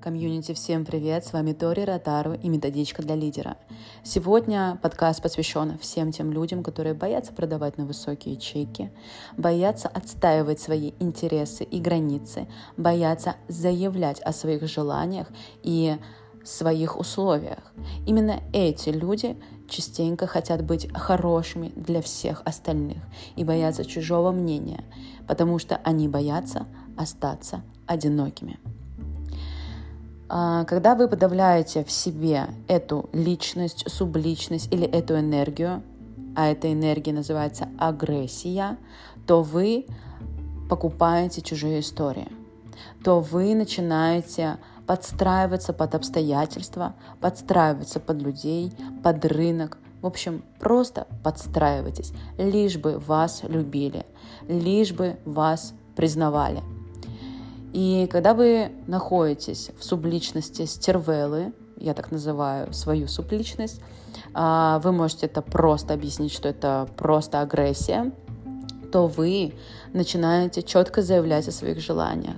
Комьюнити, всем привет! С вами Тори Ротару и методичка для лидера. Сегодня подкаст посвящен всем тем людям, которые боятся продавать на высокие чеки, боятся отстаивать свои интересы и границы, боятся заявлять о своих желаниях и своих условиях. Именно эти люди частенько хотят быть хорошими для всех остальных и боятся чужого мнения, потому что они боятся остаться одинокими. А, когда вы подавляете в себе эту личность, субличность или эту энергию, а эта энергия называется агрессия, то вы покупаете чужие истории, то вы начинаете подстраиваться под обстоятельства, подстраиваться под людей, под рынок. В общем, просто подстраивайтесь, лишь бы вас любили, лишь бы вас признавали – и когда вы находитесь в субличности стервелы, я так называю свою субличность, а, вы можете это просто объяснить, что это просто агрессия, то вы начинаете четко заявлять о своих желаниях.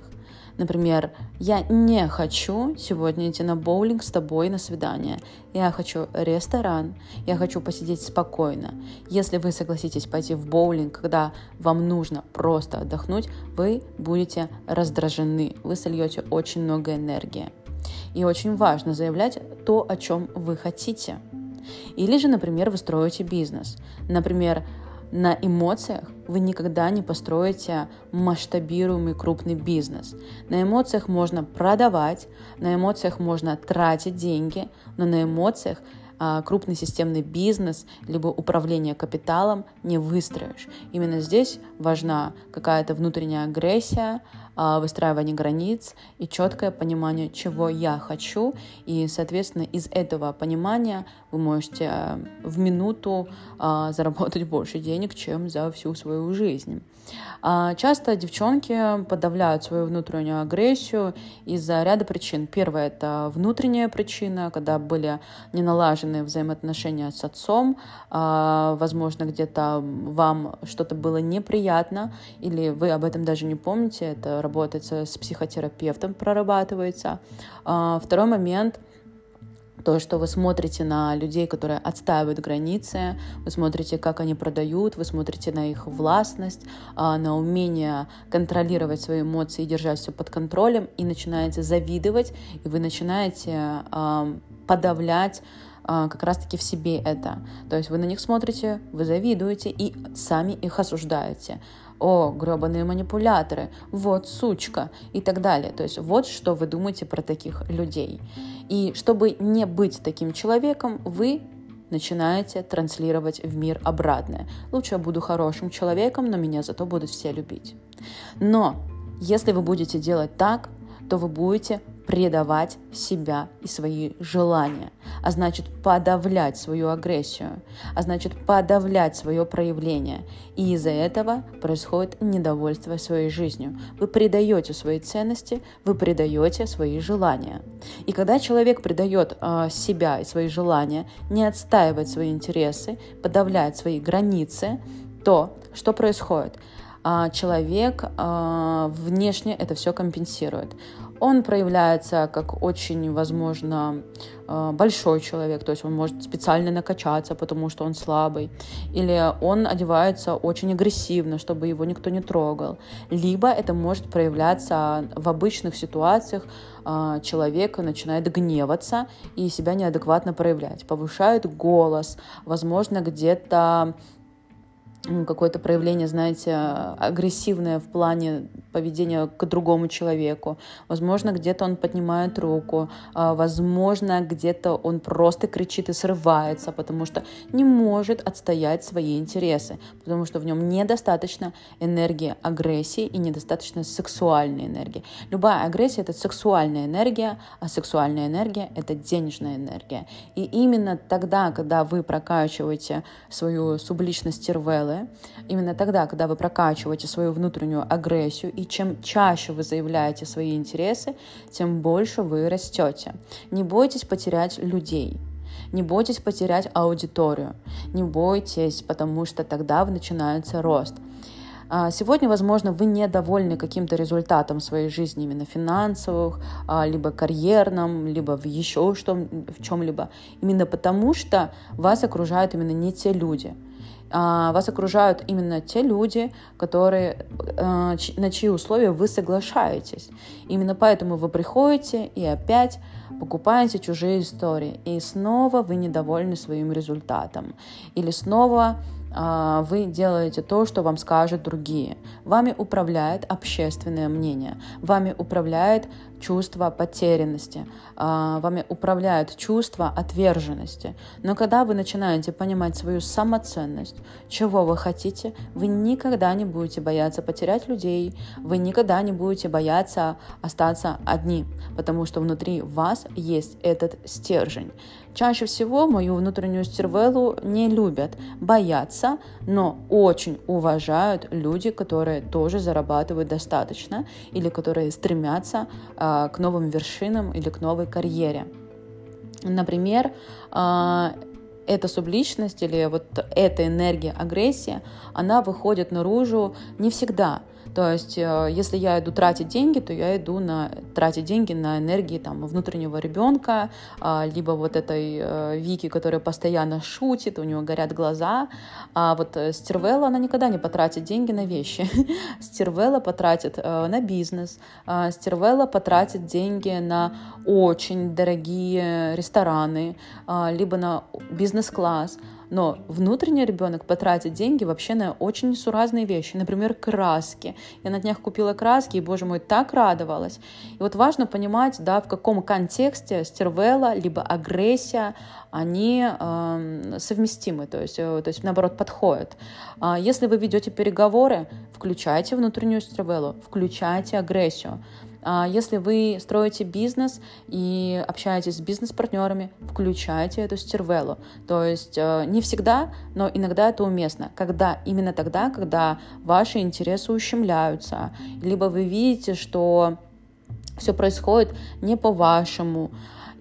Например, я не хочу сегодня идти на боулинг с тобой на свидание. Я хочу ресторан, я хочу посидеть спокойно. Если вы согласитесь пойти в боулинг, когда вам нужно просто отдохнуть, вы будете раздражены, вы сольете очень много энергии. И очень важно заявлять то, о чем вы хотите. Или же, например, вы строите бизнес. Например, на эмоциях вы никогда не построите масштабируемый крупный бизнес. На эмоциях можно продавать, на эмоциях можно тратить деньги, но на эмоциях а, крупный системный бизнес, либо управление капиталом не выстроишь. Именно здесь важна какая-то внутренняя агрессия, выстраивание границ и четкое понимание, чего я хочу. И, соответственно, из этого понимания вы можете э, в минуту а, заработать больше денег, чем за всю свою жизнь. А, часто девчонки подавляют свою внутреннюю агрессию из-за ряда причин. Первое — это внутренняя причина, когда были не налажены взаимоотношения с отцом, возможно, где-то вам что-то было неприятно, или вы об этом даже не помните, это работается с психотерапевтом, прорабатывается. А, второй момент то, что вы смотрите на людей, которые отстаивают границы, вы смотрите, как они продают, вы смотрите на их властность, а, на умение контролировать свои эмоции и держать все под контролем, и начинаете завидовать, и вы начинаете подавлять как раз-таки в себе это. То есть вы на них смотрите, вы завидуете и сами их осуждаете о, гребаные манипуляторы, вот сучка и так далее. То есть вот что вы думаете про таких людей. И чтобы не быть таким человеком, вы начинаете транслировать в мир обратное. Лучше я буду хорошим человеком, но меня зато будут все любить. Но если вы будете делать так, то вы будете предавать себя и свои желания, а значит подавлять свою агрессию, а значит подавлять свое проявление. И из-за этого происходит недовольство своей жизнью. Вы предаете свои ценности, вы предаете свои желания. И когда человек предает э, себя и свои желания, не отстаивает свои интересы, подавляет свои границы, то что происходит? А человек а, внешне это все компенсирует он проявляется как очень, возможно, э, большой человек, то есть он может специально накачаться, потому что он слабый, или он одевается очень агрессивно, чтобы его никто не трогал, либо это может проявляться в обычных ситуациях, э, человек начинает гневаться и себя неадекватно проявлять, повышает голос, возможно, где-то какое-то проявление, знаете, агрессивное в плане поведения к другому человеку. Возможно, где-то он поднимает руку, а, возможно, где-то он просто кричит и срывается, потому что не может отстоять свои интересы, потому что в нем недостаточно энергии агрессии и недостаточно сексуальной энергии. Любая агрессия — это сексуальная энергия, а сексуальная энергия — это денежная энергия. И именно тогда, когда вы прокачиваете свою субличность тервелы, силы именно тогда, когда вы прокачиваете свою внутреннюю агрессию, и чем чаще вы заявляете свои интересы, тем больше вы растете. Не бойтесь потерять людей, не бойтесь потерять аудиторию, не бойтесь, потому что тогда начинается рост. А, сегодня, возможно, вы недовольны каким-то результатом своей жизни, именно финансовых, а, либо карьерном, либо в еще что, в чем-либо, именно потому что вас окружают именно не те люди. А, вас окружают именно те люди, которые, на чьи условия вы соглашаетесь. Именно поэтому вы приходите и опять покупаете чужие истории, и снова вы недовольны своим результатом. Или снова а, вы делаете то, что вам скажут другие. Вами управляет общественное мнение, вами управляет чувство потерянности, а, вами управляет чувство отверженности. Но когда вы начинаете понимать свою самоценность, чего вы хотите, вы никогда не будете бояться потерять людей, вы никогда не будете бояться остаться одни, потому что внутри вас есть этот стержень. Чаще всего мою внутреннюю стервеллу не любят, боятся, но очень уважают люди, которые тоже зарабатывают достаточно или которые стремятся э, к новым вершинам или к новой карьере. Например, э, эта субличность или вот эта энергия агрессии, она выходит наружу не всегда – то есть, э, если я иду тратить деньги, то я иду на тратить деньги на энергии там, внутреннего ребенка, а, либо вот этой э, Вики, которая постоянно шутит, у нее горят глаза. А вот э, Стервелла, она никогда не потратит деньги на вещи. Стервелла потратит на бизнес. А Стервелла потратит деньги на очень дорогие рестораны, а, либо на бизнес-класс. Но внутренний ребенок потратит деньги вообще на очень несуразные вещи, например, краски. Я на днях купила краски, и, боже мой, так радовалась. И вот важно понимать, да, в каком контексте стервелла, либо агрессия, они э, совместимы, то есть, э, то есть наоборот подходят. А если вы ведете переговоры, включайте внутреннюю стервеллу, включайте агрессию. А если вы строите бизнес и общаетесь с бизнес-партнерами, включайте эту стервеллу. То есть э, не всегда, но иногда это уместно. Когда именно тогда, когда ваши интересы ущемляются, либо вы видите, что все происходит не по-вашему,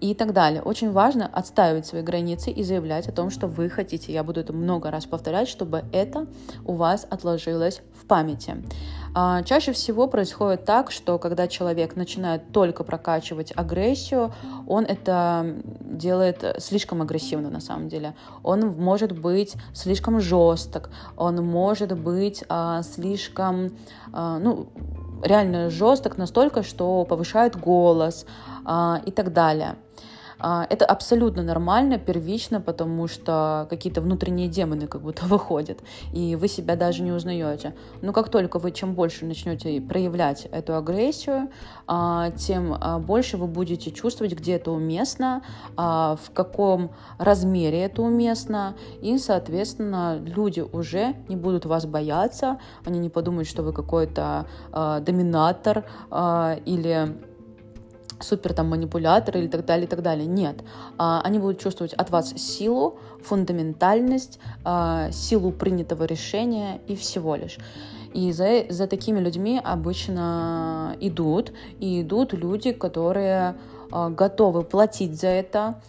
и так далее. Очень важно отстаивать свои границы и заявлять о том, что вы хотите. Я буду это много раз повторять, чтобы это у вас отложилось в памяти. А, чаще всего происходит так, что когда человек начинает только прокачивать агрессию, он это делает слишком агрессивно на самом деле. Он может быть слишком жесток, он может быть а, слишком, а, ну, реально жесток настолько, что повышает голос а, и так далее. А, это абсолютно нормально, первично, потому что какие-то внутренние демоны как будто выходят, и вы себя даже не узнаете. Но как только вы чем больше начнете проявлять эту агрессию, а, тем а, больше вы будете чувствовать, где это уместно, в каком размере это уместно, и, соответственно, люди уже не будут вас бояться, они не подумают, что вы какой-то доминатор или супер там манипулятор или так далее, и так далее. Нет. А, они будут чувствовать от вас силу, фундаментальность, а, силу принятого решения и всего лишь. И за, за такими людьми обычно идут, и идут люди, которые а, готовы платить за это,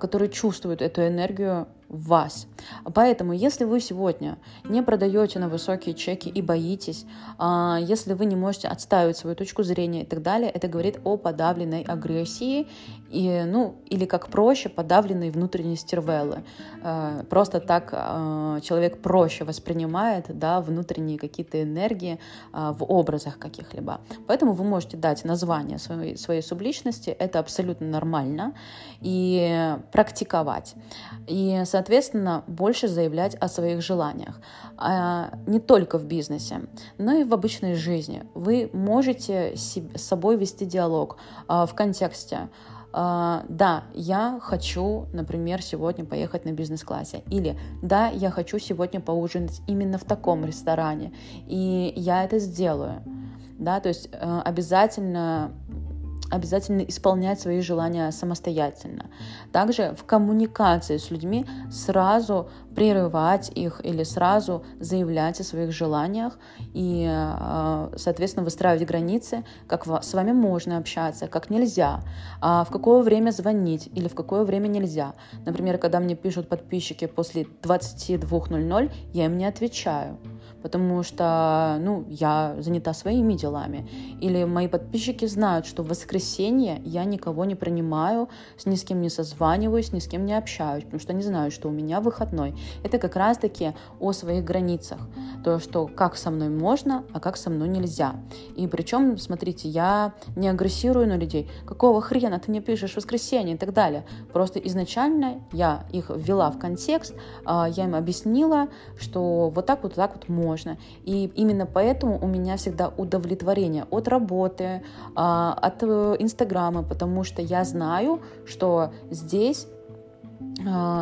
которые чувствуют эту энергию вас. Поэтому, если вы сегодня не продаете на высокие чеки и боитесь, а, если вы не можете отстаивать свою точку зрения и так далее, это говорит о подавленной агрессии и, ну, или как проще, подавленной внутренней стервеллы. А, просто так а, человек проще воспринимает да, внутренние какие-то энергии в образах каких-либо. Поэтому вы можете дать название своей, своей субличности, это абсолютно нормально, и практиковать. И, соответственно, больше заявлять о своих желаниях. А, не только в бизнесе, но и в обычной жизни. Вы можете с собой вести диалог а, в контексте Uh, да, я хочу, например, сегодня поехать на бизнес-классе. Или да, я хочу сегодня поужинать именно в таком ресторане. И я это сделаю. Да, то есть uh, обязательно обязательно исполнять свои желания самостоятельно. Также в коммуникации с людьми сразу прерывать их или сразу заявлять о своих желаниях и, э, соответственно, выстраивать границы, как с вами можно общаться, как нельзя, а в какое время звонить или в какое время нельзя. Например, когда мне пишут подписчики после 22.00, я им не отвечаю потому что, ну, я занята своими делами. Или мои подписчики знают, что в воскресенье я никого не принимаю, с ни с кем не созваниваюсь, ни с кем не общаюсь, потому что они знают, что у меня выходной. Это как раз-таки о своих границах. То, что как со мной можно, а как со мной нельзя. И причем, смотрите, я не агрессирую на людей. Какого хрена ты мне пишешь в воскресенье и так далее. Просто изначально я их ввела в контекст, а, я им объяснила, что вот так вот, так вот можно. И именно поэтому у меня всегда удовлетворение от работы, а, от э, Инстаграма, потому что я знаю, что здесь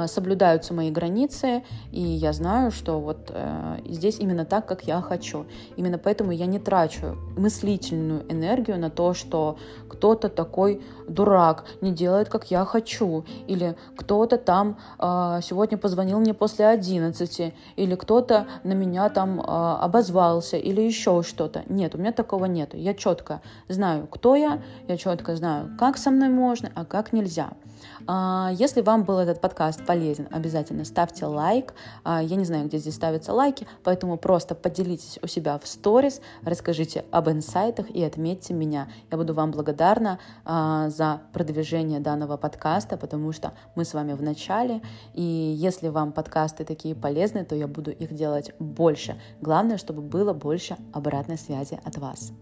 соблюдаются мои границы, и я знаю, что вот э, здесь именно так, как я хочу. Именно поэтому я не трачу мыслительную энергию на то, что кто-то такой дурак, не делает, как я хочу, или кто-то там э, сегодня позвонил мне после 11, или кто-то на меня там э, обозвался, или еще что-то. Нет, у меня такого нет. Я четко знаю, кто я, я четко знаю, как со мной можно, а как нельзя. А, если вам был этот подкаст полезен, обязательно ставьте лайк. А, я не знаю, где здесь ставятся лайки, поэтому просто поделитесь у себя в сторис, расскажите об инсайтах и отметьте меня. Я буду вам благодарна а, за продвижение данного подкаста, потому что мы с вами в начале, и если вам подкасты такие полезны, то я буду их делать больше. Главное, чтобы было больше обратной связи от вас.